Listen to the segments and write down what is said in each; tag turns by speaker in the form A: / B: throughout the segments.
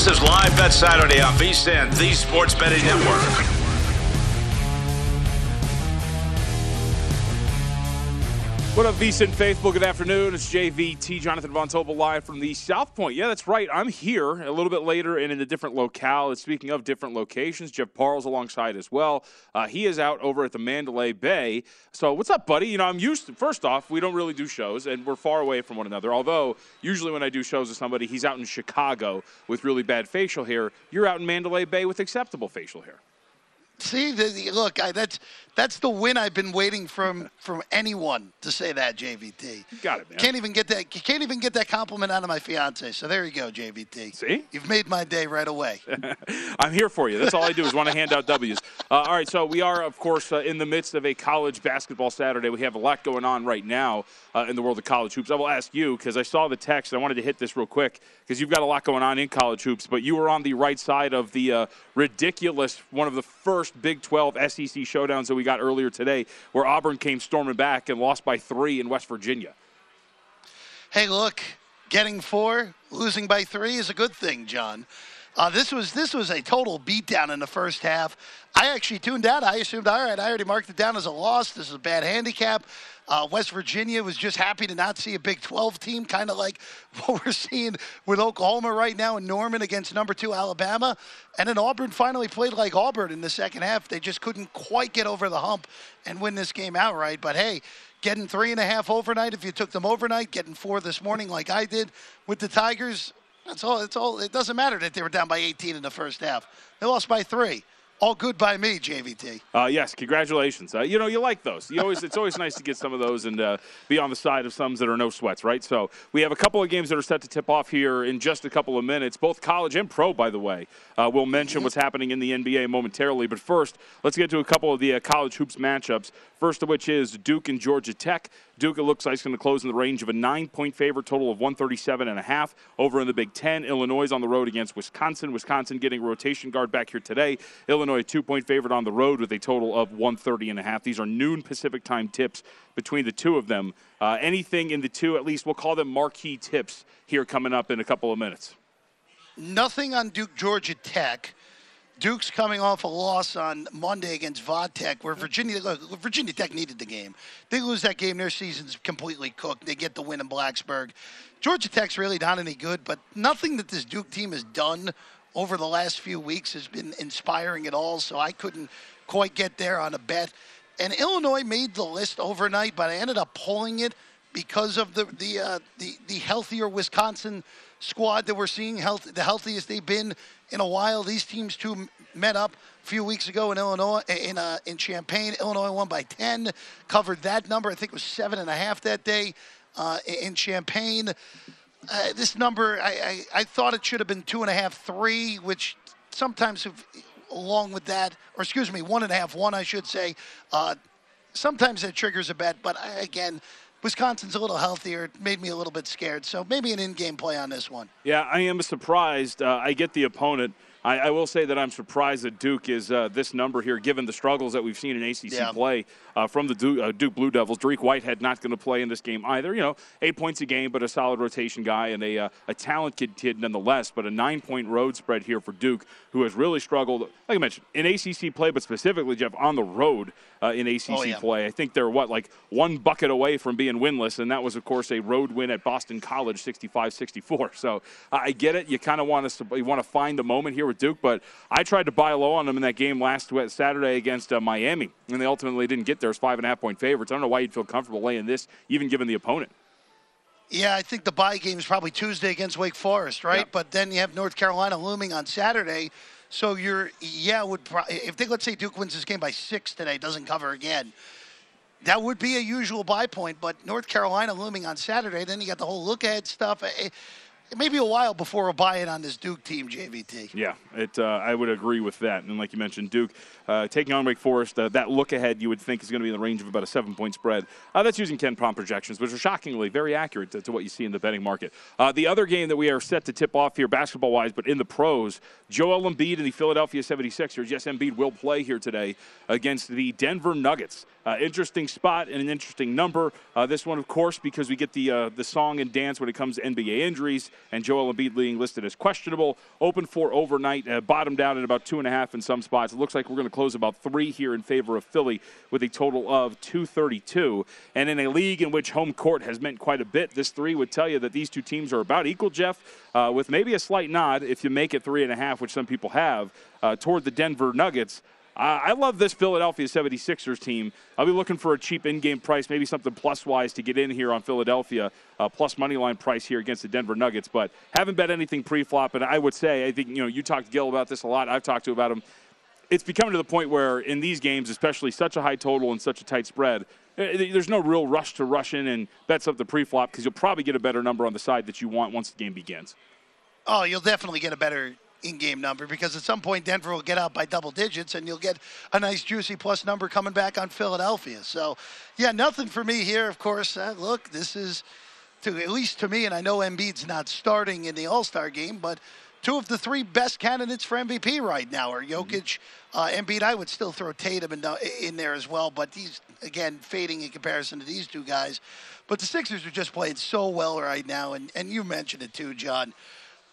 A: This is Live Bet Saturday on VSIN, the Sports Betting Network.
B: What up, VSIN faithful? Good afternoon. It's JVT, Jonathan Von Tobel, live from the South Point. Yeah, that's right. I'm here a little bit later and in a different locale. And speaking of different locations, Jeff Parles alongside as well. Uh, he is out over at the Mandalay Bay. So, what's up, buddy? You know, I'm used to, first off, we don't really do shows and we're far away from one another. Although, usually when I do shows with somebody, he's out in Chicago with really bad facial hair. You're out in Mandalay Bay with acceptable facial hair.
C: See, the, look, I, that's that's the win I've been waiting from from anyone to say that. JVT,
B: got it, man.
C: Can't even get that. Can't even get that compliment out of my fiance. So there you go, JVT.
B: See,
C: you've made my day right away.
B: I'm here for you. That's all I do is want to hand out W's. Uh, all right, so we are, of course, uh, in the midst of a college basketball Saturday. We have a lot going on right now uh, in the world of college hoops. I will ask you because I saw the text. and I wanted to hit this real quick because you've got a lot going on in college hoops. But you were on the right side of the uh, ridiculous one of the first Big 12 SEC showdowns that we got earlier today, where Auburn came storming back and lost by three in West Virginia.
C: Hey, look, getting four, losing by three is a good thing, John. Uh, this was this was a total beatdown in the first half. I actually tuned out. I assumed, all right, I already marked it down as a loss. This is a bad handicap. Uh, West Virginia was just happy to not see a Big 12 team, kind of like what we're seeing with Oklahoma right now in Norman against number two Alabama. And then Auburn finally played like Auburn in the second half. They just couldn't quite get over the hump and win this game outright. But hey, getting three and a half overnight if you took them overnight, getting four this morning like I did with the Tigers. That's all. It's all. It doesn't matter that they were down by 18 in the first half. They lost by three. All good by me, JVT.
B: Uh, yes, congratulations. Uh, you know, you like those. You always, it's always nice to get some of those and uh, be on the side of some that are no sweats, right? So we have a couple of games that are set to tip off here in just a couple of minutes, both college and pro, by the way. Uh, we'll mention what's happening in the NBA momentarily, but first, let's get to a couple of the uh, college hoops matchups. First of which is Duke and Georgia Tech. Duke, it looks like, is going to close in the range of a nine-point favorite, total of 137 and a half. Over in the Big Ten, Illinois on the road against Wisconsin. Wisconsin getting rotation guard back here today. Illinois two-point favorite on the road with a total of 130 and a half. These are noon Pacific time tips between the two of them. Uh, anything in the two, at least we'll call them marquee tips here coming up in a couple of minutes.
C: Nothing on Duke Georgia Tech. Duke's coming off a loss on Monday against Vodtech, where Virginia Virginia Tech needed the game. They lose that game, their season's completely cooked. They get the win in Blacksburg. Georgia Tech's really not any good, but nothing that this Duke team has done over the last few weeks has been inspiring at all. So I couldn't quite get there on a bet. And Illinois made the list overnight, but I ended up pulling it because of the the uh, the, the healthier Wisconsin squad that we're seeing, health, the healthiest they've been in a while. These teams two met up a few weeks ago in Illinois, in uh, in Champaign. Illinois won by 10, covered that number. I think it was seven and a half that day uh, in Champaign. Uh, this number, I, I, I, thought it should have been two and a half, three, which sometimes, have, along with that, or excuse me, one and a half, one, I should say, uh, sometimes that triggers a bet. But I, again, Wisconsin's a little healthier. It made me a little bit scared. So maybe an in-game play on this one.
B: Yeah, I am surprised. Uh, I get the opponent. I, I, will say that I'm surprised that Duke is uh, this number here, given the struggles that we've seen in ACC yeah. play uh, from the Duke, uh, Duke, Blue Devils. Dariq Whitehead not going to play in this game either. You know, eight points a game, but a solid rotation guy and a, uh, a talented kid nonetheless. But a nine point road spread here for Duke, who has really struggled, like I mentioned, in ACC play, but specifically, Jeff, on the road uh, in ACC oh, yeah. play. I think they're, what, like one bucket away from being winless, and that was, of course, a road win at Boston College, 65 64. So I get it. You kind of want to you want to find a moment here with Duke, but I tried to buy low on them in that game last Saturday against uh, Miami, and they ultimately didn't get there as five and a half point favorites. I don't know why you'd feel comfortable laying this, even given the opponent.
C: Yeah, I think the bye game is probably Tuesday against Wake Forest, right? But then you have North Carolina looming on Saturday. So you're, yeah, would pro- if they let's say Duke wins this game by six today, doesn't cover again, that would be a usual buy point. But North Carolina looming on Saturday, then you got the whole look ahead stuff. Eh, It, may be a while before a buy in on this Duke team, JVT.
B: Yeah, it. Uh, I would agree with that. And like you mentioned, Duke uh, taking on Wake Forest, uh, that look ahead you would think is going to be in the range of about a seven point spread. Uh, that's using KenPom projections, which are shockingly very accurate to, to what you see in the betting market. Uh, the other game that we are set to tip off here, basketball wise, but in the pros, Joel Embiid and the Philadelphia 76ers. Yes, Embiid will play here today against the Denver Nuggets. Uh, interesting spot and an interesting number. This one, of course, because we get the the song and dance when it comes to NBA injuries, and Joel Embiid being listed as questionable. Open for overnight, uh, bottom down at about two and a half in some spots. It looks like we're going to close about three here in favor of Philly with a total of 232. And in a league in which home court has meant quite a bit, this three would tell you that these two teams are about equal, Jeff, uh, with maybe a slight nod if you make it three and a half, which some people have, uh, toward the Denver Nuggets. I love this Philadelphia 76ers team. I'll be looking for a cheap in-game price, maybe something plus-wise to get in here on Philadelphia, uh, plus money line price here against the Denver Nuggets. But haven't bet anything pre-flop, and I would say I think you know you talked to Gil about this a lot. I've talked to about him it's becoming to the point where in these games, especially such a high total and such a tight spread, eh, there's no real rush to rush in and bet up the pre-flop because you'll probably get a better number on the side that you want once the game begins.
C: Oh, you'll definitely get a better in-game number because at some point Denver will get out by double digits and you'll get a nice juicy plus number coming back on Philadelphia. So, yeah, nothing for me here. Of course, uh, look, this is to at least to me, and I know Embiid's not starting in the All-Star game, but two of the three best candidates for MVP right now are Jokic, uh, Embiid. I would still throw Tatum in, in there as well, but he's again fading in comparison to these two guys. But the Sixers are just playing so well right now, and, and you mentioned it too, John.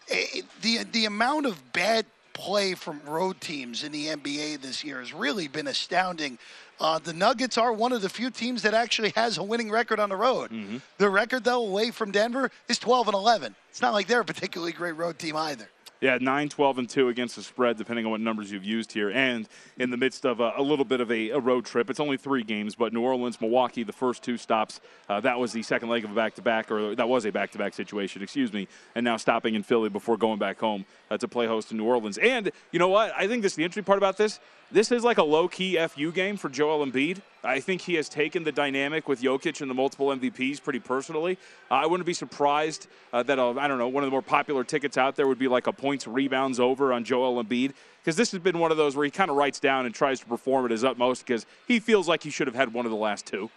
C: It, the the amount of bad play from road teams in the NBA this year has really been astounding. Uh, the Nuggets are one of the few teams that actually has a winning record on the road. Mm-hmm. The record, though, away from Denver is 12 and 11. It's not like they're a particularly great road team either.
B: Yeah, 9, 12, and 2 against the spread, depending on what numbers you've used here. And in the midst of a, a little bit of a, a, road trip, it's only three games, but New Orleans, Milwaukee, the first two stops, uh, that was the second leg of a back to back, or that was a back to back situation, excuse me. And now stopping in Philly before going back home uh, to play host in New Orleans. And you know what? I think this the interesting part about this. This is like a low key FU game for Joel Embiid. I think he has taken the dynamic with Jokic and the multiple MVPs pretty personally. I wouldn't be surprised uh, that, uh, I don't know, one of the more popular tickets out there would be like a points rebounds over on Joel Embiid. Because this has been one of those where he kind of writes down and tries to perform at his utmost because he feels like he should have had one of the last two.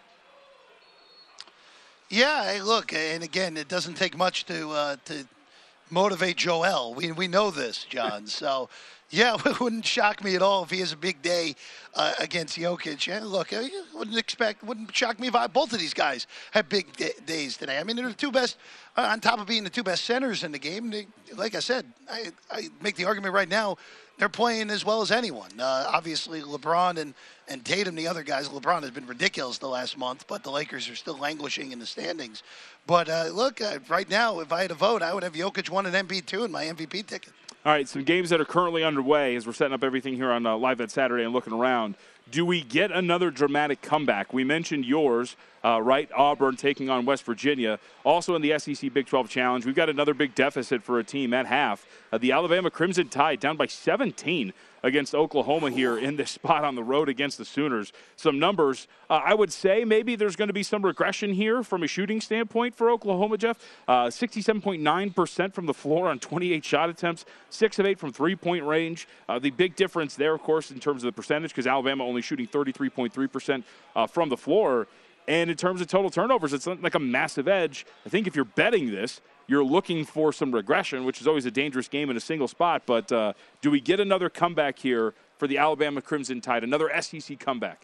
C: Yeah, hey, look, and again, it doesn't take much to uh, to motivate Joel. We we know this, John. so yeah, it wouldn't shock me at all if he has a big day uh, against Jokic. And look, I wouldn't expect, wouldn't shock me if I, both of these guys had big days today. I mean, they're the two best, uh, on top of being the two best centers in the game. They, like I said, I, I make the argument right now they're playing as well as anyone. Uh, obviously, LeBron and, and Tatum, the other guys. LeBron has been ridiculous the last month, but the Lakers are still languishing in the standings. But uh, look, uh, right now, if I had a vote, I would have Jokic one and Embiid two in my MVP ticket.
B: All right, some games that are currently underway as we're setting up everything here on uh, Live at Saturday and looking around. Do we get another dramatic comeback? We mentioned yours, uh, right? Auburn taking on West Virginia. Also in the SEC Big 12 Challenge, we've got another big deficit for a team at half. Uh, the Alabama Crimson Tide down by 17 against Oklahoma here in this spot on the road against the Sooners. Some numbers, uh, I would say maybe there's going to be some regression here from a shooting standpoint for Oklahoma, Jeff. Uh, 67.9% from the floor on 28 shot attempts, 6 of 8 from three point range. Uh, the big difference there, of course, in terms of the percentage, because Alabama only shooting 33.3% uh, from the floor. And in terms of total turnovers, it's like a massive edge. I think if you're betting this, you're looking for some regression, which is always a dangerous game in a single spot. But uh, do we get another comeback here for the Alabama Crimson Tide, another SEC comeback?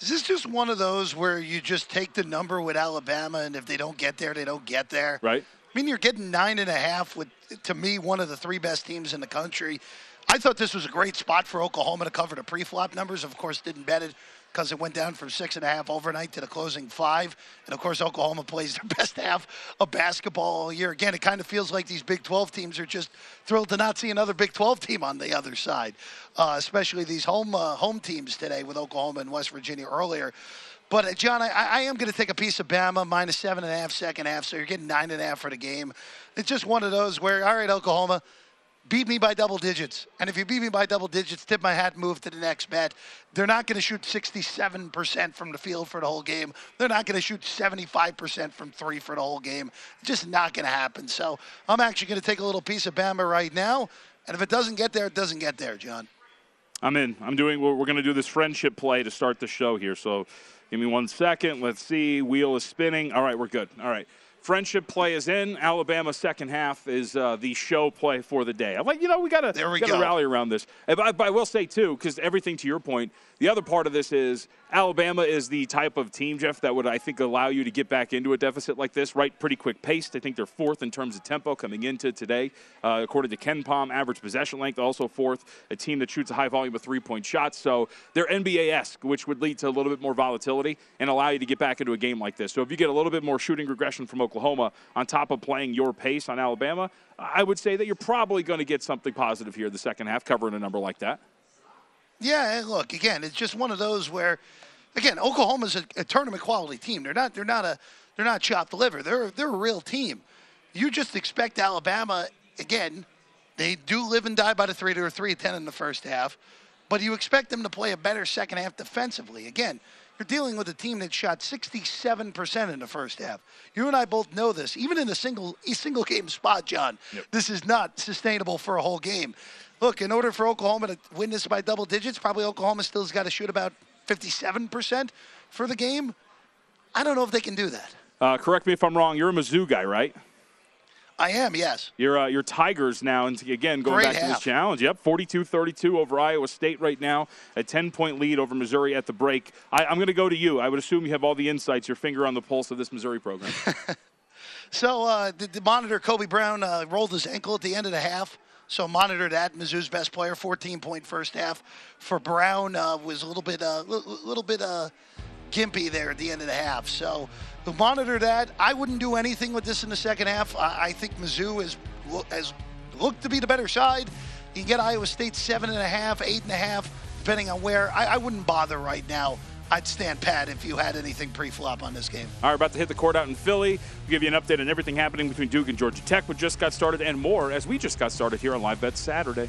C: Is this just one of those where you just take the number with Alabama, and if they don't get there, they don't get there?
B: Right.
C: I mean, you're getting nine and a half with, to me, one of the three best teams in the country. I thought this was a great spot for Oklahoma to cover the pre-flop numbers. Of course, didn't bet it because it went down from six and a half overnight to the closing five. And of course, Oklahoma plays their best half of basketball all year. Again, it kind of feels like these Big 12 teams are just thrilled to not see another Big 12 team on the other side, uh, especially these home uh, home teams today with Oklahoma and West Virginia earlier. But uh, John, I, I am going to take a piece of Bama minus seven and a half second half, so you're getting nine and a half for the game. It's just one of those where, all right, Oklahoma beat me by double digits. And if you beat me by double digits, tip my hat, move to the next bet. They're not going to shoot 67% from the field for the whole game. They're not going to shoot 75% from three for the whole game. Just not going to happen. So I'm actually going to take a little piece of Bama right now. And if it doesn't get there, it doesn't get there, John.
B: I'm in. I'm doing. We're, we're going to do this friendship play to start the show here. So give me one second. Let's see. Wheel is spinning. All right, we're good. All right. Friendship play is in. Alabama second half is uh, the show play for the day. I'm like, you know, we got to rally around this. But I, I will say too, because everything to your point, the other part of this is Alabama is the type of team, Jeff, that would I think allow you to get back into a deficit like this, right? Pretty quick paced. I think they're fourth in terms of tempo coming into today, uh, according to KenPom, Average possession length also fourth. A team that shoots a high volume of three point shots, so they're NBA esque, which would lead to a little bit more volatility and allow you to get back into a game like this. So if you get a little bit more shooting regression from Oklahoma on top of playing your pace on Alabama, I would say that you're probably going to get something positive here the second half, covering a number like that.
C: Yeah, look again. It's just one of those where, again, Oklahoma's a, a tournament quality team. They're not. They're not a. They're not chopped liver. They're they're a real team. You just expect Alabama again. They do live and die by the three to three ten in the first half, but you expect them to play a better second half defensively. Again, you're dealing with a team that shot 67% in the first half. You and I both know this. Even in a single a single game spot, John, yep. this is not sustainable for a whole game look, in order for Oklahoma to win this by double digits, probably Oklahoma still's got to shoot about 57% for the game. I don't know if they can do that.
B: Uh, correct me if I'm wrong. You're a Mizzou guy, right?
C: I am, yes.
B: You're, uh, you're Tigers now, and again, going
C: Great
B: back
C: half.
B: to this challenge. Yep, 42 32 over Iowa State right now, a 10 point lead over Missouri at the break. I, I'm going to go to you. I would assume you have all the insights, your finger on the pulse of this Missouri program.
C: so, uh, the, the, monitor Kobe Brown uh, rolled his ankle at the end of the half. So monitor that. Mizzou's best player, 14 point first half. For Brown uh, was a little bit, a uh, little bit uh, gimpy there at the end of the half. So monitor that. I wouldn't do anything with this in the second half. I, I think Mizzou is has looked to be the better side. You can get Iowa State seven and a half, eight and a half, depending on where. I, I wouldn't bother right now I'd stand pat if you had anything pre-flop on this game.
B: All right, about to hit the court out in Philly. We'll give you an update on everything happening between Duke and Georgia Tech, which just got started, and more as we just got started here on Live Bet Saturday.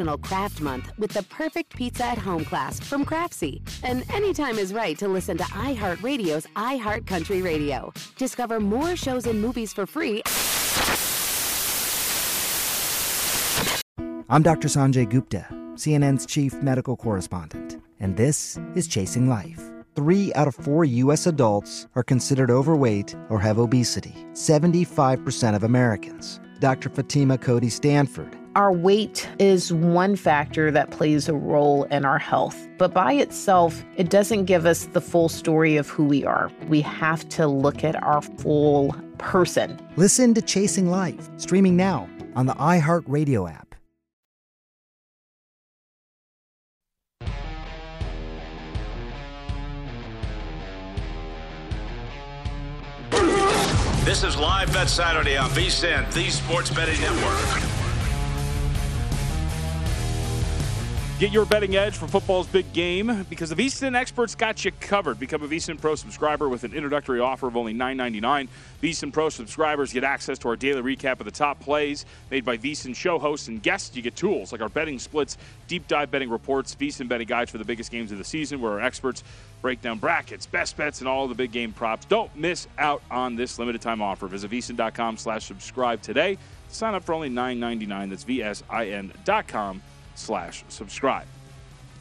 D: National Craft Month with the perfect pizza at home class from Craftsy. And anytime is right to listen to iHeartRadio's iHeartCountry Radio. Discover more shows and movies for free.
E: I'm Dr. Sanjay Gupta, CNN's chief medical correspondent, and this is Chasing Life. Three out of four U.S. adults are considered overweight or have obesity, 75% of Americans. Dr. Fatima Cody Stanford
F: our weight is one factor that plays a role in our health, but by itself, it doesn't give us the full story of who we are. We have to look at our full person.
E: Listen to Chasing Life, streaming now on the iHeartRadio app.
A: This is Live Bet Saturday on VSIN, the Sports Betting Network.
B: Get your betting edge for football's big game because the VSIN experts got you covered. Become a VSIN Pro subscriber with an introductory offer of only $9.99. VSIN Pro subscribers get access to our daily recap of the top plays made by VSIN show hosts and guests. You get tools like our betting splits, deep dive betting reports, VSIN betting guides for the biggest games of the season, where our experts break down brackets, best bets, and all the big game props. Don't miss out on this limited time offer. Visit VSIN.com slash subscribe today. Sign up for only $9.99. That's VSIN.com slash subscribe.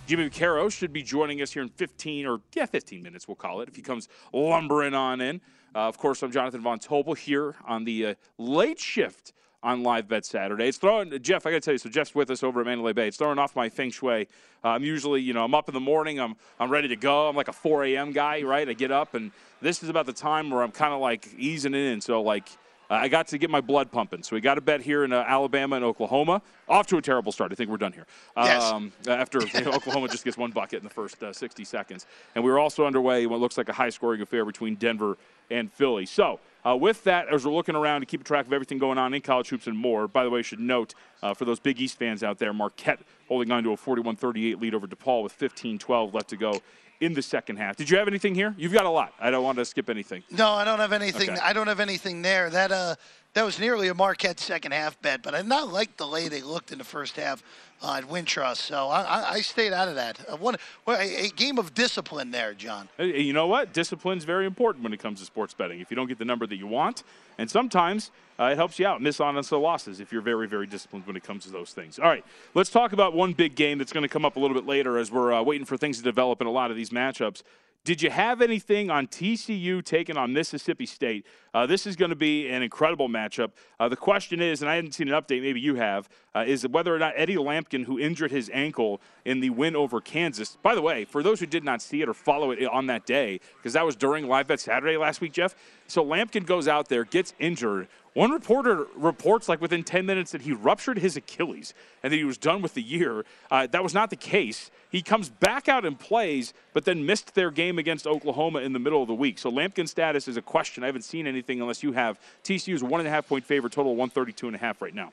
B: Jimmy Caro should be joining us here in 15 or, yeah, 15 minutes, we'll call it, if he comes lumbering on in. Uh, of course, I'm Jonathan Von Tobel here on the uh, late shift on Live Bet Saturday. It's throwing, Jeff, I got to tell you, so Jeff's with us over at Mandalay Bay. It's throwing off my feng shui. Uh, I'm usually, you know, I'm up in the morning, I'm, I'm ready to go. I'm like a 4 a.m. guy, right? I get up, and this is about the time where I'm kind of like easing in. So, like, I got to get my blood pumping. So we got a bet here in uh, Alabama and Oklahoma. Off to a terrible start. I think we're done here. Um, yes. After Oklahoma just gets one bucket in the first uh, 60 seconds. And we were also underway what looks like a high scoring affair between Denver and Philly. So, uh, with that, as we're looking around to keep a track of everything going on in college hoops and more, by the way, I should note uh, for those Big East fans out there, Marquette holding on to a 41 38 lead over DePaul with 15 12 left to go in the second half. Did you have anything here? You've got a lot. I don't want to skip anything.
C: No, I don't have anything. Okay. I don't have anything there. That uh, that was nearly a Marquette second half bet, but I did not like the way they looked in the first half at Wintrust. So I, I, stayed out of that. Uh, one, a, a, game of discipline there, John.
B: You know what? Discipline is very important when it comes to sports betting. If you don't get the number that you want, and sometimes uh, it helps you out, miss on the losses if you're very, very disciplined when it comes to those things. All right, let's talk about one big game that's going to come up a little bit later as we're uh, waiting for things to develop in a lot of these matchups. Did you have anything on TCU taking on Mississippi State? Uh, this is going to be an incredible matchup. Uh, the question is, and I hadn't seen an update, maybe you have, uh, is whether or not Eddie Lampkin, who injured his ankle in the win over Kansas, by the way, for those who did not see it or follow it on that day, because that was during Live Bet Saturday last week, Jeff. So Lampkin goes out there, gets injured, one reporter reports, like within 10 minutes, that he ruptured his Achilles and that he was done with the year. Uh, that was not the case. He comes back out and plays, but then missed their game against Oklahoma in the middle of the week. So Lampkin's status is a question. I haven't seen anything unless you have. TCU's one and a half point favorite, total 132 and a half right now.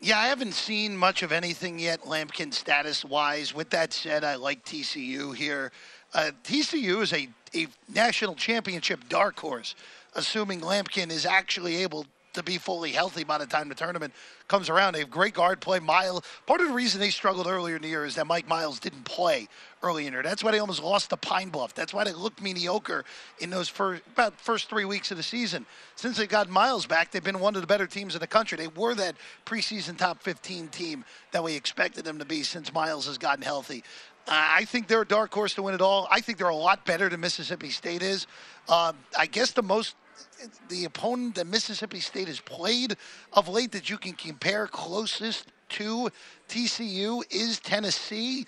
C: Yeah, I haven't seen much of anything yet, Lampkin status wise. With that said, I like TCU here. Uh, TCU is a, a national championship dark horse, assuming Lampkin is actually able to be fully healthy by the time the tournament comes around. They have great guard play. Miles. Part of the reason they struggled earlier in the year is that Mike Miles didn't play early in the year. That's why they almost lost to Pine Bluff. That's why they looked mediocre in those first about first three weeks of the season. Since they got Miles back, they've been one of the better teams in the country. They were that preseason top 15 team that we expected them to be since Miles has gotten healthy. I think they're a dark horse to win it all. I think they're a lot better than Mississippi State is. Uh, I guess the most the opponent that Mississippi State has played of late that you can compare closest to TCU is Tennessee.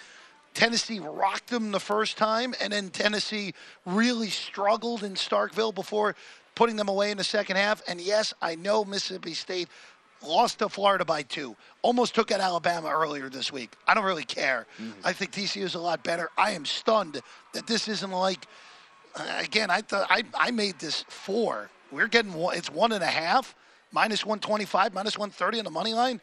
C: Tennessee rocked them the first time, and then Tennessee really struggled in Starkville before putting them away in the second half. And yes, I know Mississippi State lost to Florida by two, almost took out Alabama earlier this week. I don't really care. Mm-hmm. I think TCU is a lot better. I am stunned that this isn't like, uh, again, I thought I, I made this four we're getting one, it's one and a half, minus 125, minus 130 on the money line.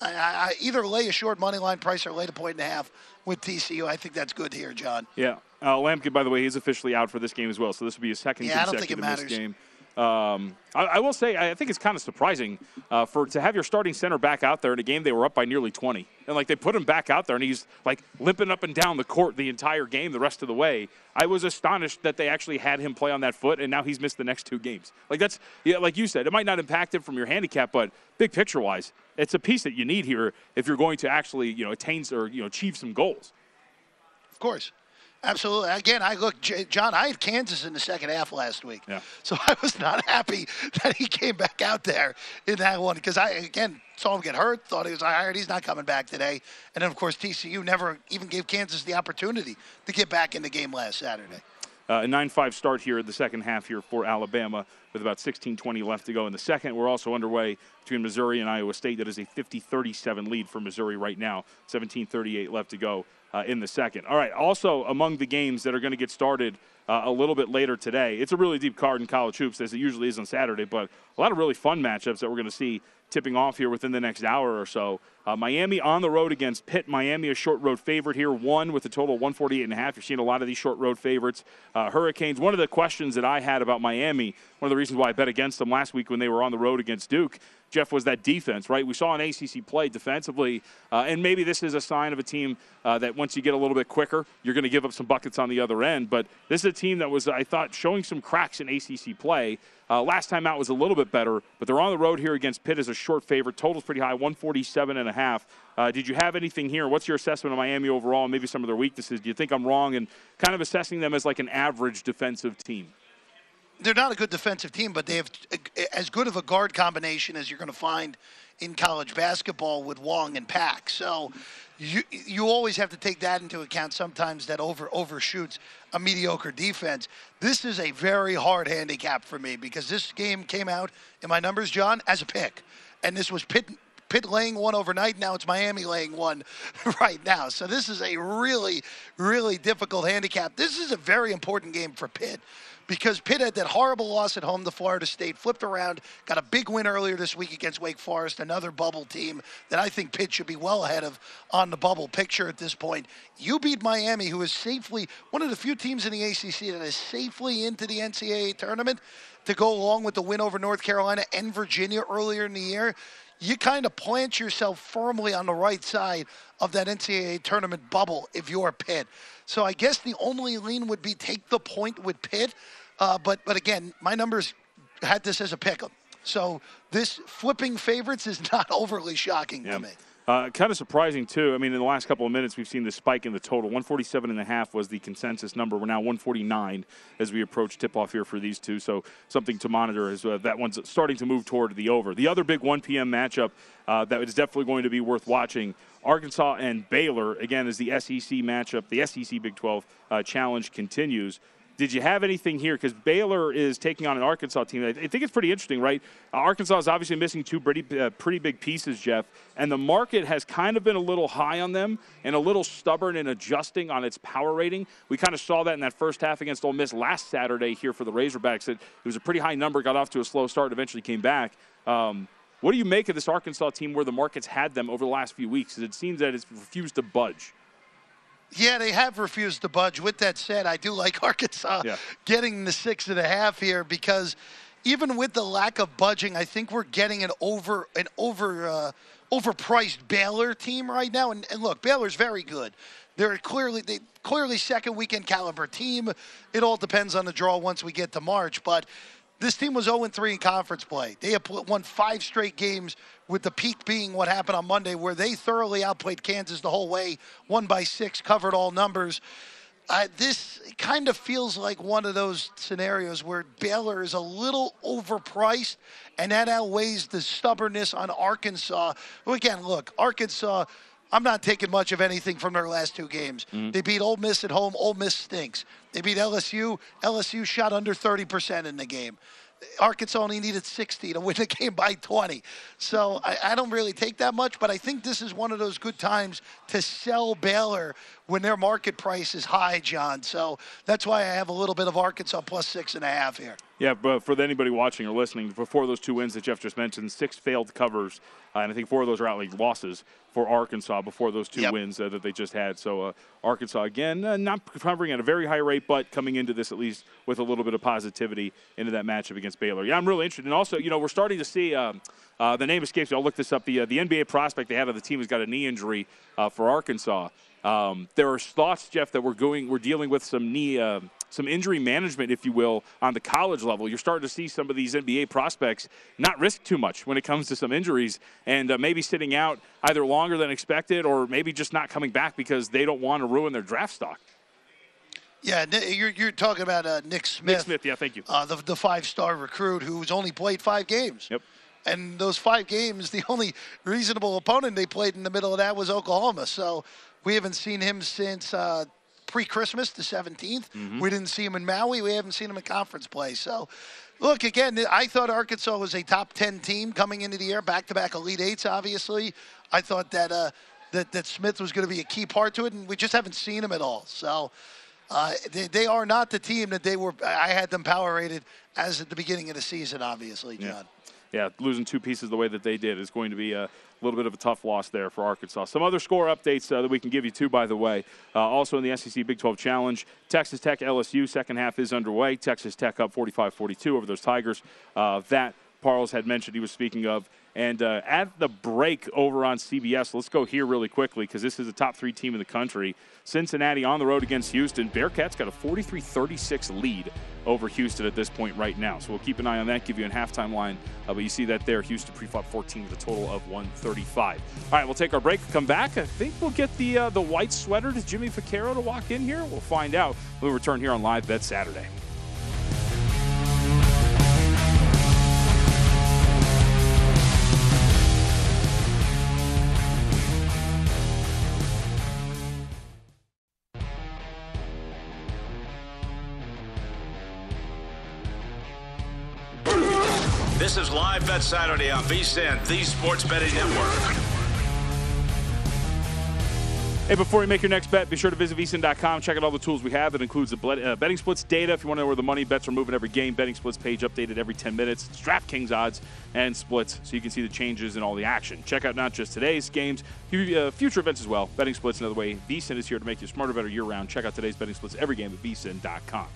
C: I, I, either lay a short money line price or lay a point and a half with TCU. I think that's good here, John.
B: Yeah. Uh, Lampkin, by the way, he's officially out for this game as well, so this will be his second
C: yeah,
B: consecutive
C: I don't think
B: it game. Um, I, I, will say, I think it's kind of surprising uh, for to have your starting center back out there in a game they were up by nearly 20, and like they put him back out there, and he's like limping up and down the court the entire game, the rest of the way. I was astonished that they actually had him play on that foot, and now he's missed the next two games. Like that's, yeah, like you said, it might not impact him from your handicap, but big picture wise, it's a piece that you need here if you're going to actually, you know, attain or you know achieve some goals.
C: Of course. Absolutely. Again, I look, John. I had Kansas in the second half last week,
B: yeah.
C: so I was not happy that he came back out there in that one because I again saw him get hurt. Thought he was hired. He's not coming back today. And then of course TCU never even gave Kansas the opportunity to get back in the game last Saturday.
B: Uh, a 9-5 start here in the second half here for Alabama with about 16-20 left to go in the second. We're also underway between Missouri and Iowa State. That is a 50-37 lead for Missouri right now. 17-38 left to go uh, in the second. All right, also among the games that are going to get started uh, a little bit later today, it's a really deep card in college hoops, as it usually is on Saturday, but a lot of really fun matchups that we're going to see tipping off here within the next hour or so. Uh, Miami on the road against Pitt. Miami, a short road favorite here, one with a total of 148 and a half. You're seeing a lot of these short road favorites. Uh, Hurricanes. One of the questions that I had about Miami, one of the reasons why I bet against them last week when they were on the road against Duke, Jeff, was that defense, right? We saw an ACC play defensively, uh, and maybe this is a sign of a team uh, that once you get a little bit quicker, you're going to give up some buckets on the other end. But this is a team that was, I thought, showing some cracks in ACC play. Uh, last time out was a little bit better, but they're on the road here against Pitt as a short favorite. Total's pretty high, 147 and a half. Uh, did you have anything here? What's your assessment of Miami overall maybe some of their weaknesses? Do you think I'm wrong in kind of assessing them as like an average defensive team?
C: They're not a good defensive team, but they have as good of a guard combination as you're going to find in college basketball with Wong and Pack. So you you always have to take that into account. Sometimes that over overshoots a mediocre defense. This is a very hard handicap for me because this game came out in my numbers, John, as a pick, and this was Pitt. Pitt laying one overnight. Now it's Miami laying one right now. So this is a really, really difficult handicap. This is a very important game for Pitt because Pitt had that horrible loss at home to Florida State, flipped around, got a big win earlier this week against Wake Forest, another bubble team that I think Pitt should be well ahead of on the bubble picture at this point. You beat Miami, who is safely one of the few teams in the ACC that is safely into the NCAA tournament to go along with the win over North Carolina and Virginia earlier in the year you kind of plant yourself firmly on the right side of that NCAA tournament bubble if you're Pitt. So I guess the only lean would be take the point with Pitt. Uh, but but again, my numbers had this as a pick'em. So this flipping favorites is not overly shocking to me.
B: Uh, kind of surprising too. I mean, in the last couple of minutes, we've seen the spike in the total. 147 and a half was the consensus number. We're now 149 as we approach tip-off here for these two. So something to monitor as uh, that one's starting to move toward the over. The other big 1 p.m. matchup uh, that is definitely going to be worth watching. Arkansas and Baylor again is the SEC matchup. The SEC Big 12 uh, challenge continues. Did you have anything here? Because Baylor is taking on an Arkansas team. I think it's pretty interesting, right? Arkansas is obviously missing two pretty, uh, pretty big pieces, Jeff, and the market has kind of been a little high on them and a little stubborn in adjusting on its power rating. We kind of saw that in that first half against Ole Miss last Saturday here for the Razorbacks. It, it was a pretty high number, got off to a slow start, eventually came back. Um, what do you make of this Arkansas team where the market's had them over the last few weeks? It seems that it's refused to budge.
C: Yeah, they have refused to budge. With that said, I do like Arkansas
B: yeah.
C: getting the six and a half here because even with the lack of budging, I think we're getting an over an over uh, overpriced Baylor team right now. And, and look, Baylor's very good. They're clearly they clearly second weekend caliber team. It all depends on the draw once we get to March, but this team was 0 3 in conference play. They have won five straight games, with the peak being what happened on Monday, where they thoroughly outplayed Kansas the whole way, won by six, covered all numbers. Uh, this kind of feels like one of those scenarios where Baylor is a little overpriced, and that outweighs the stubbornness on Arkansas. Again, look, Arkansas. I'm not taking much of anything from their last two games. Mm-hmm. They beat Ole Miss at home. Ole Miss stinks. They beat LSU. LSU shot under 30% in the game. Arkansas only needed 60 to win the game by 20. So I, I, don't really take that much, but I think this is one of those good times to sell Baylor when their market price is high, John. So that's why I have a little bit of Arkansas plus six and a half here.
B: Yeah, but for anybody watching or listening, before those two wins that Jeff just mentioned, six failed covers, uh, and I think four of those are outright losses for Arkansas before those two yep. wins uh, that they just had. So uh, Arkansas again, uh, not covering at a very high rate, but coming into this at least with a little bit of positivity into that matchup against Baylor. Yeah, I'm really interested, and also you know we're starting to see. Um, uh, the name escapes me. I'll look this up. The uh, the NBA prospect they had on the team has got a knee injury for Arkansas. Um, there are thoughts, Jeff, that we're going, we're dealing with some knee, uh, some injury management, if you will, on the college level. You're starting to see some of these NBA prospects not risk too much when it comes to some injuries, and uh, maybe sitting out either longer than expected, or maybe just not coming back because they don't want to ruin their draft stock.
C: Yeah, you're, you're talking about uh, Nick Smith.
B: Nick Smith, yeah, thank you.
C: Uh, the, the five-star recruit who's only played five games.
B: Yep.
C: And those five games, the only reasonable opponent they played in the middle of that was Oklahoma. So we haven't seen him since uh, pre-Christmas, the 17th. Mm-hmm. We didn't see him in Maui. We haven't seen him in conference play. So, look again. I thought Arkansas was a top 10 team coming into the year, back-to-back Elite Eights. Obviously, I thought that uh, that that Smith was going to be a key part to it, and we just haven't seen him at all. So. Uh, they, they, are not the team that they were. I had them power rated as at the beginning of the season, obviously, John.
B: Yeah yeah, losing two pieces the way that they did is going to be a little bit of a tough loss there for Arkansas. Some other score updates uh, that we can give you too, by the way. Uh, also in the SEC Big 12 Challenge, Texas Tech LSU second half is underway. Texas Tech up 45-42 over those Tigers. Uh, that Parles had mentioned he was speaking of and uh, at the break over on CBS, let's go here really quickly because this is a top three team in the country. Cincinnati on the road against Houston. Bearcats got a 43 36 lead over Houston at this point right now. So we'll keep an eye on that, give you a halftime line. Uh, but you see that there. Houston pre flop 14 with a total of 135. All right, we'll take our break, come back. I think we'll get the, uh, the white sweater to Jimmy Vaccaro to walk in here. We'll find out when we return here on Live Bet Saturday.
A: Saturday on VSIN, the Sports Betting Network.
B: Hey, before you make your next bet, be sure to visit vsin.com. Check out all the tools we have. That includes the uh, betting splits data. If you want to know where the money bets are moving every game, betting splits page updated every 10 minutes. It's DraftKings odds and splits, so you can see the changes and all the action. Check out not just today's games, uh, future events as well. Betting splits another way. VSIN is here to make you smarter, better year round. Check out today's betting splits every game at vsin.com.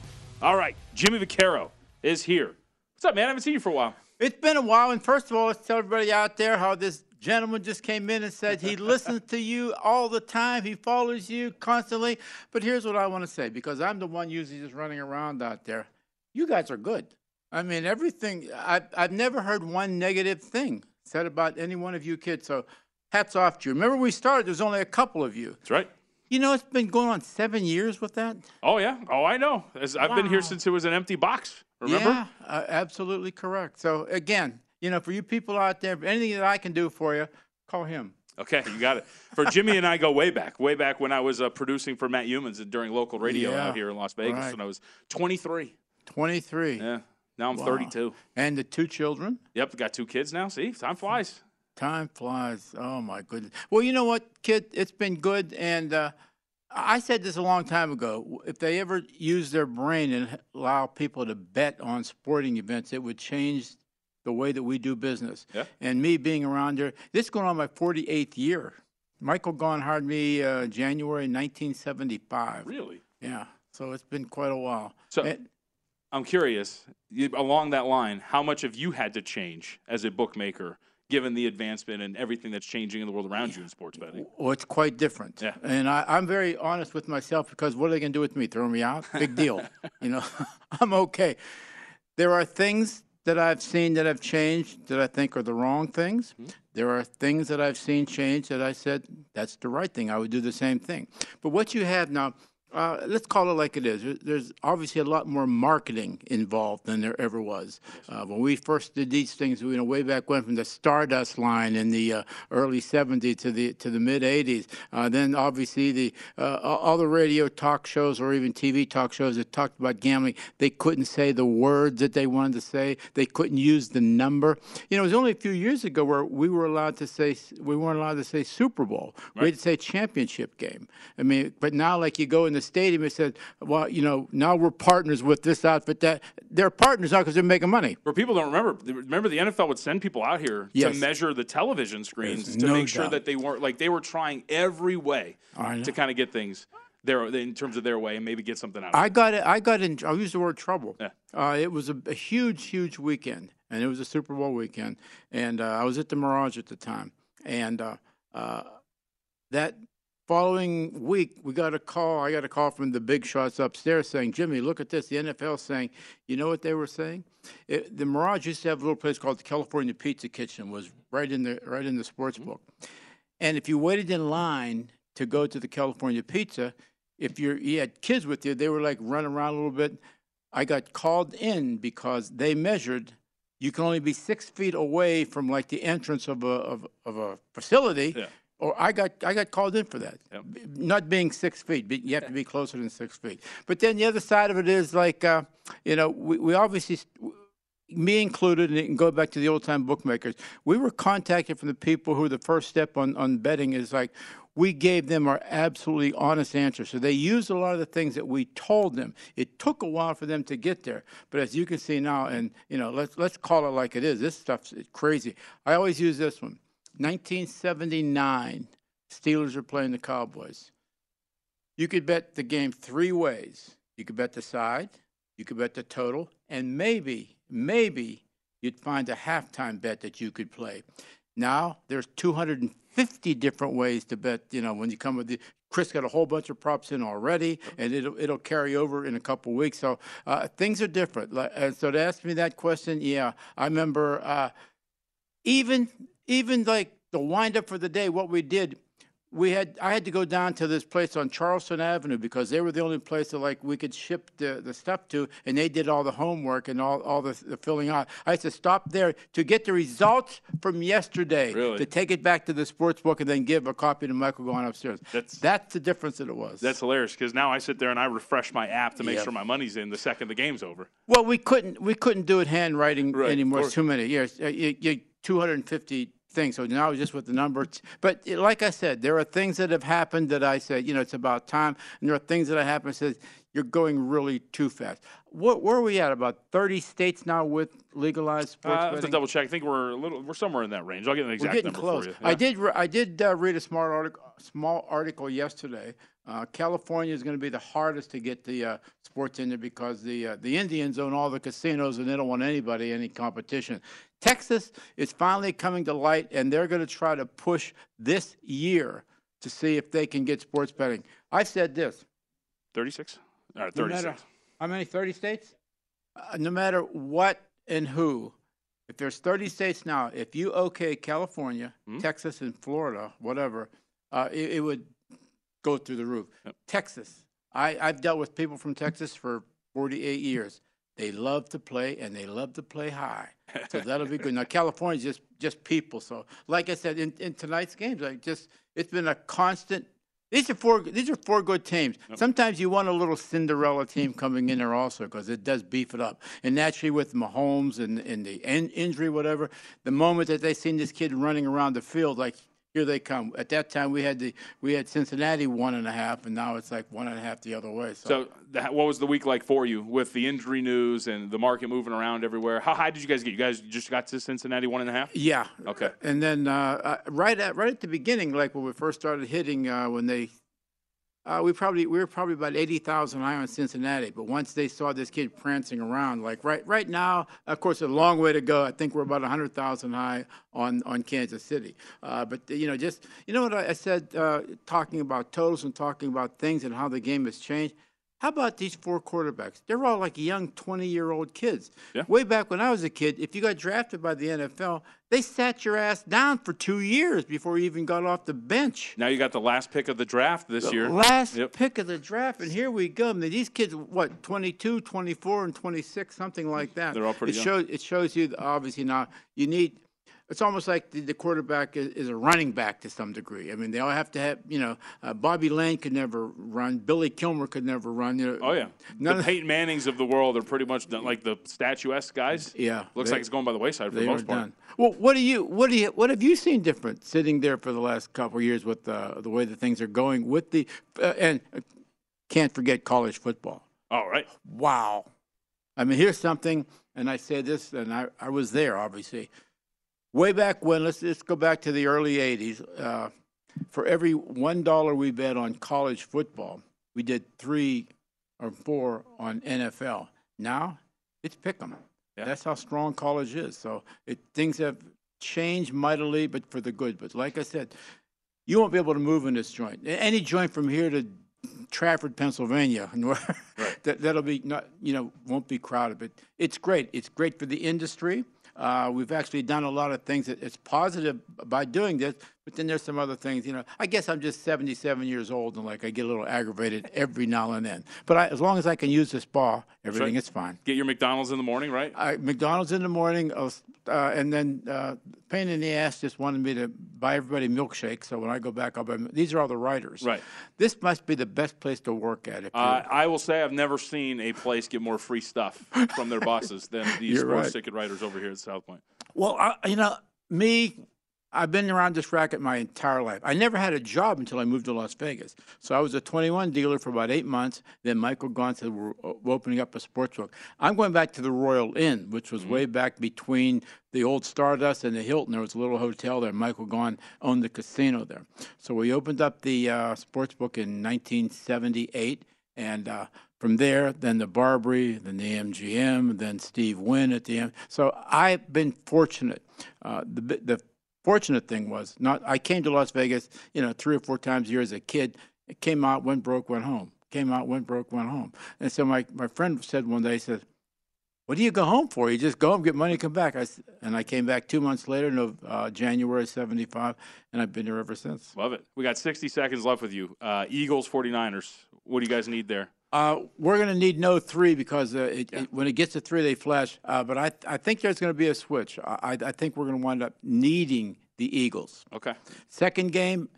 B: All right, Jimmy Vaccaro is here. What's up, man? I haven't seen you for a while.
G: It's been a while, and first of all, let's tell everybody out there how this gentleman just came in and said he listens to you all the time. He follows you constantly. But here's what I want to say because I'm the one usually just running around out there. You guys are good. I mean, everything, I've, I've never heard one negative thing said about any one of you kids. So hats off to you. Remember, we started, there's only a couple of you.
B: That's right.
G: You know, it's been going on seven years with that.
B: Oh, yeah. Oh, I know. I've been here since it was an empty box. Remember?
G: Yeah, uh, absolutely correct. So again, you know, for you people out there, anything that I can do for you, call him.
B: Okay, you got it. For Jimmy and I go way back, way back when I was uh, producing for Matt Youmans during local radio yeah, out here in Las Vegas right. when I was 23.
G: 23.
B: Yeah. Now I'm wow. 32.
G: And the two children?
B: Yep, got two kids now. See, time flies.
G: Time flies. Oh my goodness. Well, you know what, kid? It's been good, and uh, I said this a long time ago. If they ever use their brain and allow people to bet on sporting events, it would change the way that we do business.
B: Yeah.
G: And me being around there, this is going on my 48th year. Michael Gaughan hired me uh, January 1975.
B: Really?
G: Yeah. So it's been quite a while.
B: So, I'm curious, along that line, how much have you had to change as a bookmaker, given the advancement and everything that's changing in the world around you in sports betting?
G: Well, it's quite different.
B: Yeah.
G: And I, I'm very honest with myself because what are they going to do with me? Throw me out? Big deal. you know, I'm okay. There are things that I've seen that have changed that I think are the wrong things.
B: Mm-hmm.
G: There are things that I've seen change that I said that's the right thing. I would do the same thing. But what you have now, uh, let's call it like it is. There's obviously a lot more marketing involved than there ever was. Uh, when we first did these things, you know, way back when, from the Stardust line in the uh, early '70s to the to the mid '80s, uh, then obviously the uh, all the radio talk shows or even TV talk shows that talked about gambling, they couldn't say the words that they wanted to say. They couldn't use the number. You know, it was only a few years ago where we were allowed to say we weren't allowed to say Super Bowl. We had to say championship game. I mean, but now like you go in the stadium, it says, well, you know, now we're partners with this outfit. That they're partners now because they're making money.
B: For people don't remember, remember the NFL would send people out here
G: Yes.
B: to measure the television screens
G: There's
B: to
G: no
B: make sure that they weren't like they were trying every way to kind of get things their in terms of their way and maybe get something out. of it.
G: I got it. I got in. I'll use the word trouble.
B: Yeah.
G: Uh, it was a, a huge, huge weekend, and it was a Super Bowl weekend, and uh, I was at the Mirage at the time, and uh, uh, that following week we got a call. I got a call from the big shots upstairs saying, "Jimmy, look at this." The NFL saying, "You know what they were saying? It, the Mirage used to have a little place called the California Pizza Kitchen. Was right in the right in the sports mm-hmm. book, and if you waited in line to go to the California Pizza." if you're, you had kids with you, they were like running around a little bit. I got called in because they measured. You can only be six feet away from like the entrance of a of, of a facility.
B: Yeah.
G: Or I got I got called in for that. B- Not being six feet, but you have to be closer than six feet. But then the other side of it is like, uh, you know, we, we obviously me included, and it can go back to the old time bookmakers, we were contacted from the people who the first step on, on betting is like, we gave them our absolutely honest answer. So they used a lot of the things that we told them. It took a while for them to get there, but as you can see now, and you know, let's let's call it like it is. This stuff's crazy. I always use this one. 1979, Steelers are playing the Cowboys. You could bet the game three ways. You could bet the side, you could bet the total, and maybe, maybe you'd find a halftime bet that you could play. Now there's 250 different ways to bet. You know, when you come with the Chris got a whole bunch of props in already, and it'll it'll carry over in a couple weeks. So uh, things are different. Like, uh, so to ask me that question, yeah, I remember uh, even even like the wind up for the day. What we did, we had I had to go down to this place on Charleston Avenue because they were the only place that like we could ship the, the stuff to, and they did all the homework and all, all the, the filling out. I had to stop there to get the results from yesterday
B: Really?
G: to take it back to the sports book and then give a copy to Michael going upstairs.
B: That's
G: that's the difference that it was.
B: That's hilarious because now I sit there and I refresh my app to make
G: Yep.
B: sure my money's in the second the game's over.
G: Well, we couldn't we couldn't do it handwriting
B: Right,
G: anymore. It's too many. years. uh, you, you 250 things. So now just with the number. But uh, like I said, there are things that have happened that I said, you know, it's about time, and there are things that have happened that says you're going really too fast. What, where are we at? About 30 states now with legalized
B: Uh,
G: sports
B: I have to double check. I think we're a little, we're somewhere in that range. I'll get an exact We're
G: getting
B: number
G: close.
B: for you.
G: I did. I did uh, read a smart article, small article yesterday. Uh, California is going to be the hardest to get the uh, sports in there because the uh, the Indians own all the casinos and they don't want anybody any competition. Texas is finally coming to light, and they're going to try to push this year to see if they can get sports betting. I said this.
B: 36? All right,
G: No
B: 36.
G: matter how many? Thirty states. Uh, no matter what and who, if there's 30 states now, if you okay California,
B: Hmm?
G: Texas, and Florida, whatever, uh, it, it would go through the roof. Texas. I, I've dealt with people from Texas for 48 years. They love to play and they love to play high. So that'll be good. Now California's just just people. So like I said in, in tonight's games, like just it's been a constant these are four. These are four good teams. Sometimes you want a little Cinderella team coming in there also because it does beef it up. And naturally, with Mahomes and, and the in, injury, whatever, the moment that they seen this kid running around the field, like here they come. At that time, we had the we had Cincinnati one and a half, and now it's like one and a half the other way. So,
B: So, that, what was the week like for you with the injury news and the market moving around everywhere? How high did you guys get? You guys just got to Cincinnati one and a half?
G: yeah.
B: Okay.
G: And then uh, uh, right at right at the beginning, like when we first started hitting, uh, when they uh, we probably we were probably about eighty thousand high on Cincinnati. But once they saw this kid prancing around, like right right now, of course, a long way to go. I think we're about hundred thousand high on on Kansas City. Uh, but you know, just you know what I, I said, uh, talking about totals and talking about things and how the game has changed. How about these four quarterbacks? They're all like young 20 year old kids.
B: Yeah.
G: Way back when I was a kid, if you got drafted by the NFL, they sat your ass down for two years before you even got off the bench.
B: Now you got the last pick of the draft this
G: The
B: year.
G: Last
B: Yep.
G: pick of the draft, and here we go. I mean, these kids, what, 22, 24, and 26, something like that.
B: They're all pretty
G: it
B: young.
G: Shows, it shows you, obviously, now you need. It's almost like the, the quarterback is, is a running back to some degree. I mean, they all have to have, you know, uh, Bobby Layne could never run. Billy Kilmer could never run. You know,
B: Oh yeah,
G: None
B: the
G: of-
B: Peyton Mannings of the world are pretty much done, like the statuesque guys.
G: Yeah,
B: looks
G: they-
B: like it's going by the wayside for the most part.
G: done. Well, what do you what do you what have you seen different sitting there for the last couple of years with the the way that things are going with the uh, and uh, can't forget college football.
B: All right.
G: Wow. I mean, here's something, and I say this, and I, I was there, obviously. Way back when, let's, let's go back to the early 80s. Uh, for every $1 we bet on college football, we did three or four on NFL. Now, it's pick 'em. That's how strong college is. So it, things have changed mightily, but for the good. But like I said, you won't be able to move in this joint. Any joint from here to Trafford, Pennsylvania, that, that'll be not, you know, won't be crowded. But it's great. It's great for the industry. Uh, we've actually done a lot of things that it's positive by doing this, but then there's some other things. You know, I guess I'm just 77 years old and like I get a little aggravated every now and then. But I, as long as I can use this bar, everything
B: right.
G: is fine.
B: Get your McDonald's in the morning, right?
G: I, McDonald's in the morning, uh, and then uh, pain in the ass just wanted me to buy everybody milkshakes. So when I go back, I'll buy. These are all the writers.
B: Right.
G: This must be the best place to work at. If
B: Uh, I will say I've never seen a place get more free stuff from their bosses than these sports
G: right.
B: ticket writers over here at South Point.
G: Well, I, you know, me, I've been around this racket my entire life. I never had a job until I moved to Las Vegas. So I was a 21 dealer for about eight months. Then Michael Gaughan said, We're opening up a sports book. I'm going back to the Royal Inn, which was way back between the old Stardust and the Hilton. There was a little hotel there. Michael Gaughan owned the casino there. So we opened up the uh, sports book in 1978. And uh, from there, then the Barbary, then the MGM, then Steve Wynn at the end. So I've been fortunate. Uh, the the fortunate thing was not. I came to Las Vegas, you know, three or four times a year as a kid. It came out, went broke, went home. Came out, went broke, went home. And so my my friend said one day, he said, "What do you go home for? You just go home, get money, come back." I and I came back two months later, no, uh, January '75, and I've been here ever since.
B: Love it. We got 60 seconds left with you. Uh, Eagles, 49ers. What do you guys need there?
G: Uh, we're going to need no three because uh, it, it, when it gets to three, they flash. Uh, but I, I think there's going to be a switch. I, I I think we're going to wind up needing the Eagles.
B: Okay.
G: Second game,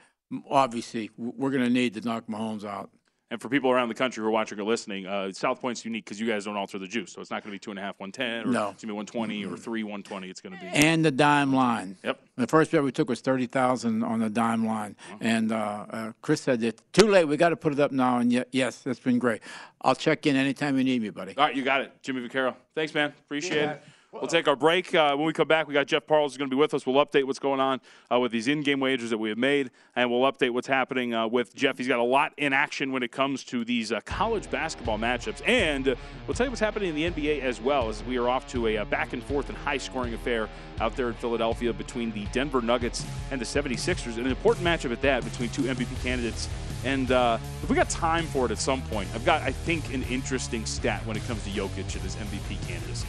G: obviously, we're going to need to knock Mahomes out.
B: And for people around the country who are watching or listening, uh, South Point's unique because you guys don't alter the juice. So it's not going to be two and a half, 110, or
G: No.
B: it's going to be 120 or three, 120. It's going to be.
G: And the dime line.
B: Yep.
G: The first bet we took was thirty thousand on the dime line, and uh, uh, Chris said it's too late. We got to put it up now. And ye- yes, it's been great. I'll check in anytime you need me, buddy.
B: All right, you got it. Jimmy Vaccaro. Thanks, man. Appreciate it. We'll take our break. Uh, when we come back, we got Jeff Parles is going to be with us. We'll update what's going on uh, with these in-game wagers that we have made, and we'll update what's happening uh, with Jeff. He's got a lot in action when it comes to these uh, college basketball matchups, and uh, we'll tell you what's happening in the NBA as well. As we are off to a uh, back and forth and high-scoring affair out there in Philadelphia between the Denver Nuggets and the 76ers, and an important matchup at that between two MVP candidates. And if we got time for it at some point, I've got, I think, an interesting stat when it comes to Jokic and his MVP candidacy.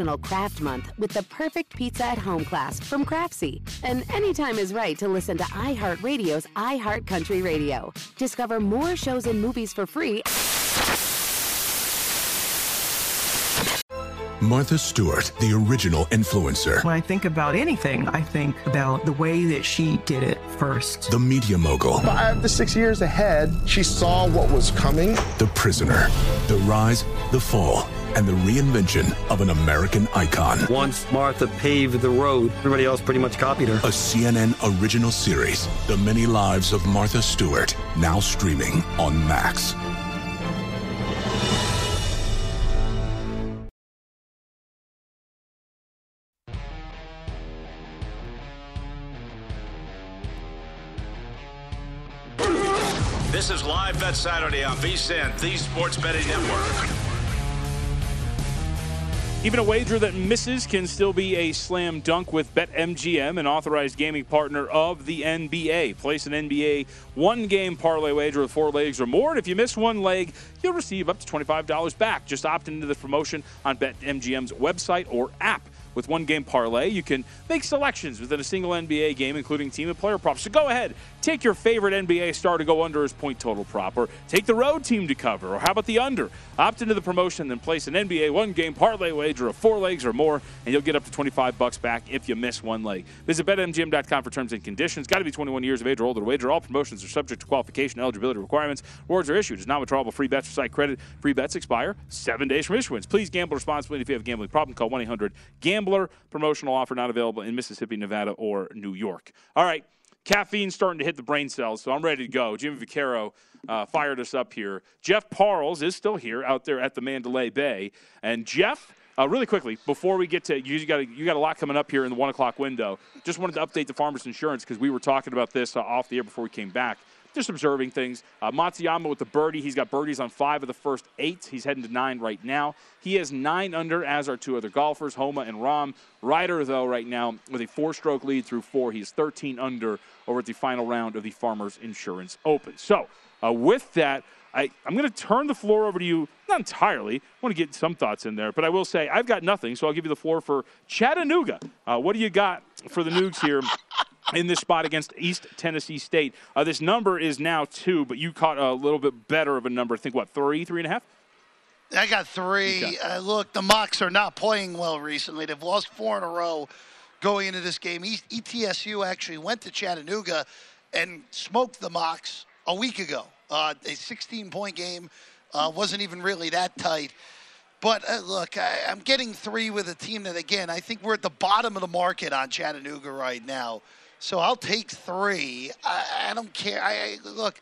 D: National Craft Month with the perfect pizza at home class from Craftsy. And anytime is right to listen to iHeartRadio's iHeartCountry Radio. Discover more shows and movies for free.
H: Martha Stewart, the original influencer.
I: When I think about anything, I think about the way that she did it first.
H: The media mogul.
J: Five to six years ahead, she saw what was coming.
H: The prisoner. The rise, the fall and the reinvention of an American icon.
K: Once Martha paved the road, everybody else pretty much copied her.
H: A CNN original series, The Many Lives of Martha Stewart, now streaming on Max.
A: This is Live Bet Saturday on VSIN, the Sports Betting Network.
B: Even a wager that misses can still be a slam dunk with BetMGM, an authorized gaming partner of the NBA. Place an NBA one game parlay wager with four legs or more. And if you miss one leg, you'll receive up to $25 back. Just opt into the promotion on BetMGM's website or app. With one game parlay, you can make selections within a single NBA game, including team and player props. So go ahead, take your favorite NBA star to go under his point total prop, or take the road team to cover, or how about the under? Opt into the promotion, then place an NBA one game parlay wager of four legs or more, and you'll get up to 25 bucks back if you miss one leg. Visit BetMGM.com for terms and conditions. Got to be 21 years of age or older to wager. All promotions are subject to qualification eligibility requirements. Rewards are issued. It's not withdrawable free bets or site credit. Free bets expire seven days from issuance. Please gamble responsibly. If you have a gambling problem, call 1 800 Gambler. Promotional offer not available in Mississippi, Nevada, or New York. All right. Caffeine's starting to hit the brain cells, so I'm ready to go. Jimmy Vaccaro uh, fired us up here. Jeff Parles is still here out there at the Mandalay Bay. And Jeff, uh, really quickly, before we get to you, got you got a lot coming up here in the one o'clock window. Just wanted to update the Farmers Insurance because we were talking about this uh, off the air before we came back just observing things. Uh, Matsuyama with the birdie. He's got birdies on five of the first eight. He's heading to nine right now. He has nine under, as are two other golfers, Homa and Rahm. Ryder, though, right now with a four stroke lead through four. He's 13 under over at the final round of the Farmers Insurance Open. So, uh, with that, I, am going to turn the floor over to you, not entirely. I want to get some thoughts in there, but I will say I've got nothing, so I'll give you the floor for Chattanooga. Uh, what do you got for the Nugs here in this spot against East Tennessee State? Uh, this number is now two, but you caught a little bit better of a number. I think, what, three, three and a half?
C: I got three. Okay. Uh, look, the Mocs are not playing well recently. They've lost four in a row going into this game. ETSU actually went to Chattanooga and smoked the Mocs a week ago. Uh, a 16 point game uh, wasn't even really that tight. But uh, look, I, am getting three with a team that, again, I think we're at the bottom of the market on Chattanooga right now. So I'll take three. I, I don't care. I, I look.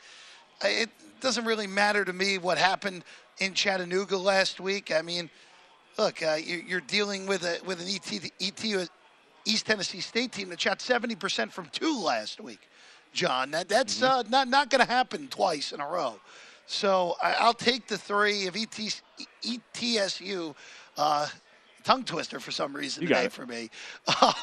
C: It doesn't really matter to me what happened in Chattanooga last week. I mean, look, uh, you, are dealing with a with an ET, ET East Tennessee State team that shot 70% from two last week. John. That, that's mm-hmm. uh, not, not going to happen twice in a row. So I, will take the three of ET, ETSU. Uh, tongue twister for some reason
B: you
C: today for me.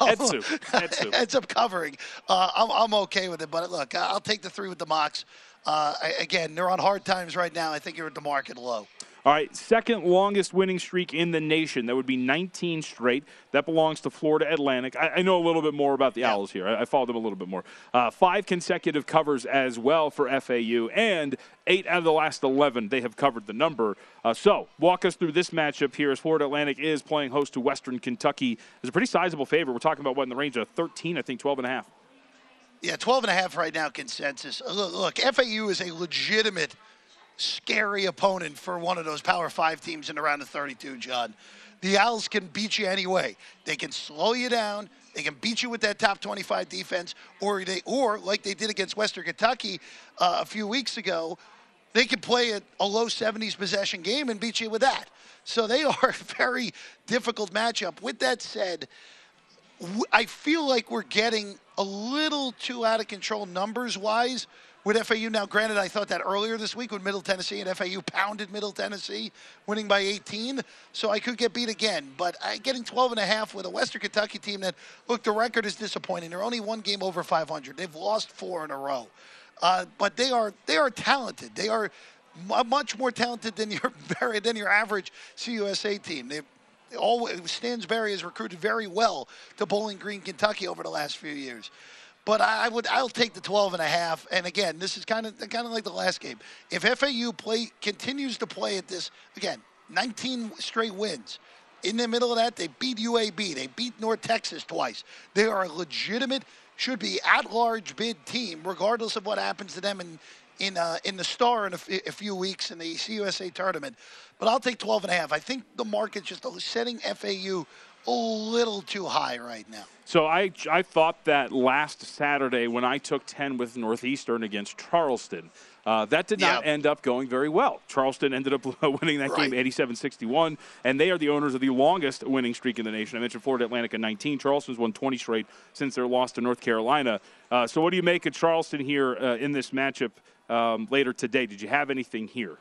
B: Etsu. Etsu.
C: ends up covering. Uh, I'm, I'm okay with it, but look, I'll take the three with the Mocs. Uh, again, they're on hard times right now. I think you're at the market low.
B: All right, second longest winning streak in the nation. That would be 19 straight. That belongs to Florida Atlantic. I, I know a little bit more about the Owls here. I, I follow them a little bit more. Uh, five consecutive covers as well for FAU, and eight out of the last 11 they have covered the number. Uh, so, walk us through this matchup here as Florida Atlantic is playing host to Western Kentucky. It's a pretty sizable favorite. We're talking about what in the range of 13, I think 12 and a half.
C: Yeah, 12 and a half right now consensus. Look, look, FAU is a legitimate scary opponent for one of those Power 5 teams in the round of 32, John. The Owls can beat you anyway. They can slow you down. They can beat you with that top 25 defense, or they, or like they did against Western Kentucky uh, a few weeks ago, they can play a, a low 70s possession game and beat you with that. So they are a very difficult matchup. With that said, I feel like we're getting a little too out of control numbers wise with FAU. Now, granted, I thought that earlier this week when Middle Tennessee and FAU pounded Middle Tennessee, winning by 18. So I could get beat again. But I, getting 12 and a half with a Western Kentucky team that, look, the record is disappointing. They're only one game over 500. They've lost four in a row. Uh, but they are they are talented. They are m- much more talented than your than your average CUSA team. They always Stansbury has recruited very well to Bowling Green, Kentucky over the last few years. But I would I'll take the 12 and a half. And again, this is kind of kind of like the last game. If FAU play continues to play at this again, 19 straight wins. In the middle of that, they beat UAB. They beat North Texas twice. They are a legitimate, should be at-large bid team, regardless of what happens to them in in uh, in the Star in a, f- a few weeks in the CUSA tournament. But I'll take 12 and a half. I think the market's just setting FAU a little too high right now.
B: So I, I thought that last Saturday when I took 10 with Northeastern against Charleston, uh, that did not
C: Yeah.
B: end up going very well. Charleston ended up winning that
C: Right.
B: game 87 61, and they are the owners of the longest winning streak in the nation. I mentioned Florida Atlantic at 19. Charleston's won 20 straight since their loss to North Carolina. Uh, so, what do you make of Charleston here uh, in this matchup um, later today? Did you have anything here?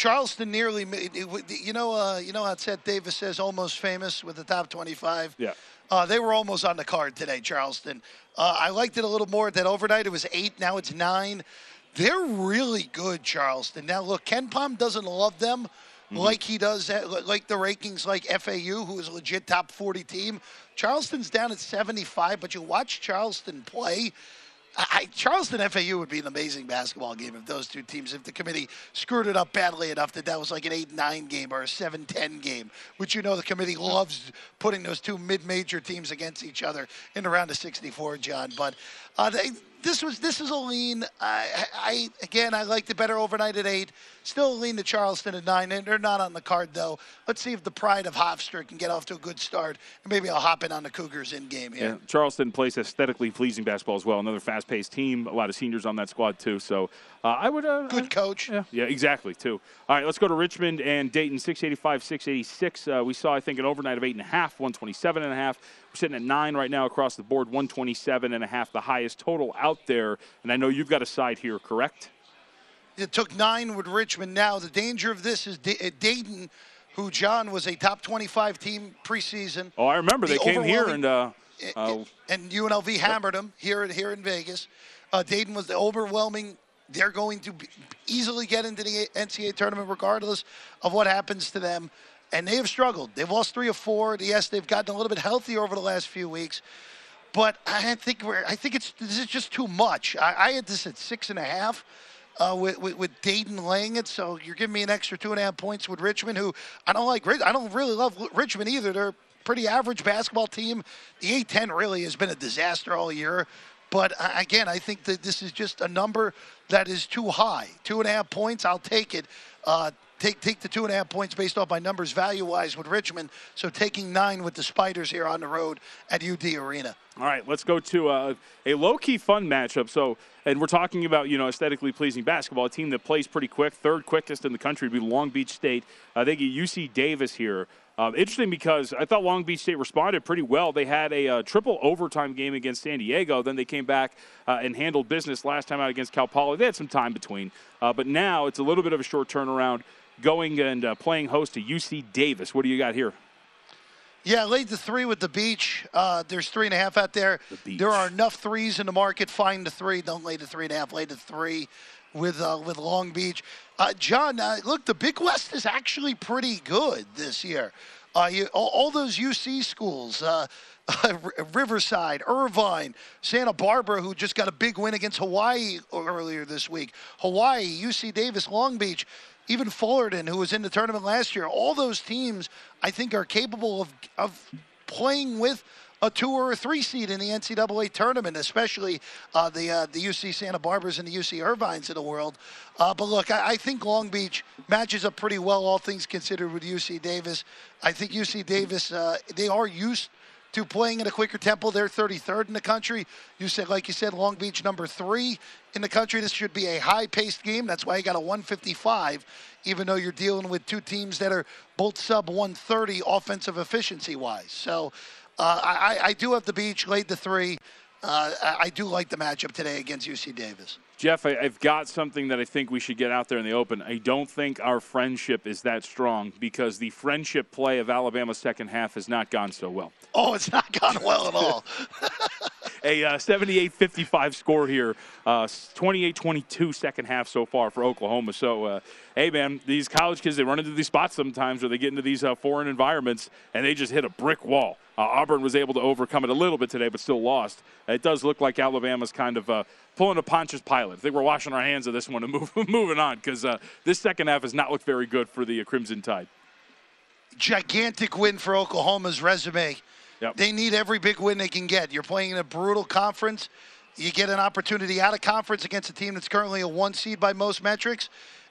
C: Charleston nearly made. You know, uh, you know how Seth Davis says almost famous with the top 25.
B: Yeah.
C: Uh, they were almost on the card today, Charleston. Uh, I liked it a little more that overnight. It was eight. Now it's nine. They're really good, Charleston. Now look, KenPom doesn't love them like he does, uh, like the rankings, like FAU, who is a legit top 40 team. Charleston's down at 75, but you watch Charleston play. I, Charleston FAU would be an amazing basketball game if those two teams, if the committee screwed it up badly enough that that was like an 8 9 game or a 7 10 game, which you know the committee loves putting those two mid major teams against each other in the round of 64, John. But uh, they, this was this is a lean. I, I again I liked it better overnight at eight. Still a lean to Charleston at nine. And they're not on the card though. Let's see if the pride of Hofstra can get off to a good start, and maybe I'll hop in on the Cougars in game here.
B: Yeah, Charleston plays aesthetically pleasing basketball as well. Another fast-paced team. A lot of seniors on that squad too. So uh, I would. Uh,
C: Good coach.
B: Yeah, yeah, exactly. Too. All right, let's go to Richmond and Dayton. 685, 686. Uh, we saw, I think, an overnight of eight and a half, 127 and a half. We're sitting at nine right now across the board, 127 and a half, the highest total out there. And I know you've got a side here, correct?
C: It took nine with Richmond. Now the danger of this is uh, Dayton, who John was a top 25 team preseason.
B: Oh, I remember
C: The
B: they came here and. Uh, uh,
C: and UNLV hammered them here here in Vegas. Uh, Dayton was the overwhelming. They're going to be, easily get into the NCAA tournament regardless of what happens to them, and they have struggled. They've lost three or four. Yes, they've gotten a little bit healthier over the last few weeks, but I think we're. I think it's this is just too much. I, I had this at six and a half. Uh, with, with, with Dayton laying it, so you're giving me an extra two and a half points with Richmond, who I don't like. I don't really love Richmond either. They're a pretty average basketball team. The A10 really has been a disaster all year. But again, I think that this is just a number that is too high. Two and a half points, I'll take it. Uh, take take the two and a half points based off my numbers value wise with Richmond. So taking nine with the Spiders here on the road at UD Arena.
B: All right, let's go to uh, a low-key fun matchup. So, and we're talking about you know aesthetically pleasing basketball. A team that plays pretty quick, third quickest in the country would be Long Beach State. Uh, they get UC Davis here. Um, interesting because I thought Long Beach State responded pretty well. They had a uh, triple overtime game against San Diego. Then they came back uh, and handled business last time out against Cal Poly. They had some time between, uh, but now it's a little bit of a short turnaround. Going and uh, playing host to UC Davis. What do you got here?
C: Yeah, laid the three with the beach. Uh, there's three and a half out there. There are enough threes in the market. Find the three. Don't lay the three and a half. Lay the three. with uh, with Long Beach. Uh, John, uh, look, the Big West is actually pretty good this year. Uh, you, all, all, those UC schools. Uh, Riverside, Irvine, Santa Barbara, who just got a big win against Hawaii earlier this week. Hawaii, UC Davis, Long Beach, even Fullerton, who was in the tournament last year. All those teams, I think, are capable of, of playing with a two or a three seed in the NCAA tournament, especially uh, the uh, the UC Santa Barbaras and the UC Irvines of the world. Uh, but look, I, I, think Long Beach matches up pretty well, all things considered, with UC Davis. I think UC Davis uh, they are used to playing in a quicker tempo. They're 33rd in the country. You said, like you said, Long Beach number three in the country. This should be a high-paced game. That's why you got a 155, even though you're dealing with two teams that are both sub 130 offensive efficiency-wise. So uh, I, I, do have the beach, laid the three. Uh, I do like the matchup today against UC Davis.
B: Jeff, I, have got something that I think we should get out there in the open. I don't think our friendship is that strong because the friendship play of Alabama's second half has not gone so well.
C: Oh, it's not gone well at all.
B: a uh, 78-55 score here, uh, 28-22 second half so far for Oklahoma. So, uh, hey, man, these college kids, they run into these spots sometimes where they get into these uh, foreign environments and they just hit a brick wall. Uh, Auburn was able to overcome it a little bit today, but still lost. It does look like Alabama's kind of uh, pulling a Pontius Pilate. I think we're washing our hands of this one and move, moving on because uh, this second half has not looked very good for the uh, Crimson Tide.
C: Gigantic win for Oklahoma's resume. Yep. They need every big win they can get. You're playing in a brutal conference. You get an opportunity out of conference against a team that's currently a one seed by most metrics,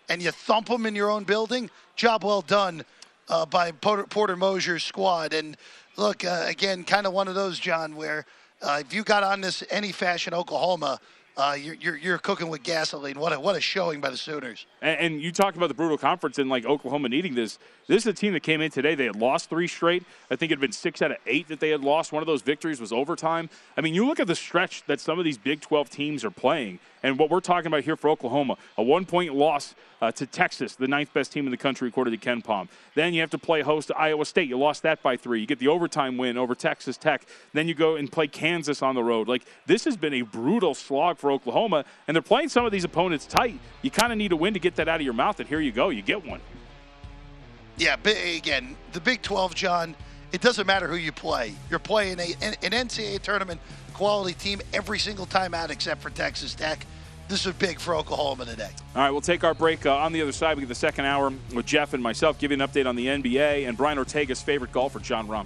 C: and you thump them in your own building. Job well done uh, by Porter, Porter Moser's squad. And look, uh, again, kind of one of those, John, where uh, if you got on this any fashion Oklahoma, uh, you're, you're, you're, cooking with gasoline. What a, what a showing by the Sooners.
B: And, and, you talked about the brutal conference and like Oklahoma needing this. This is a team that came in today. They had lost three straight. I think it had been six out of eight that they had lost. One of those victories was overtime. I mean, you look at the stretch that some of these Big 12 teams are playing, and what we're talking about here for Oklahoma a one point loss uh, to Texas, the ninth best team in the country, according to KenPom. Then you have to play host to Iowa State. You lost that by three. You get the overtime win over Texas Tech. Then you go and play Kansas on the road. Like, this has been a brutal slog for Oklahoma, and they're playing some of these opponents tight. You kind of need a win to get that out of your mouth, and here you go. You get one.
C: Yeah, again, the Big 12, John, it doesn't matter who you play. You're playing a, an NCAA tournament quality team every single time out except for Texas Tech this is big for Oklahoma today.
B: All right, we'll take our break uh, on the other side. We get the second hour with Jeff and myself, giving an update on the NBA and Brian Ortega's favorite golfer, Jon Rahm.